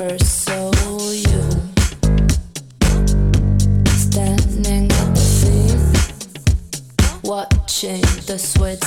first you. Standing watching the sweat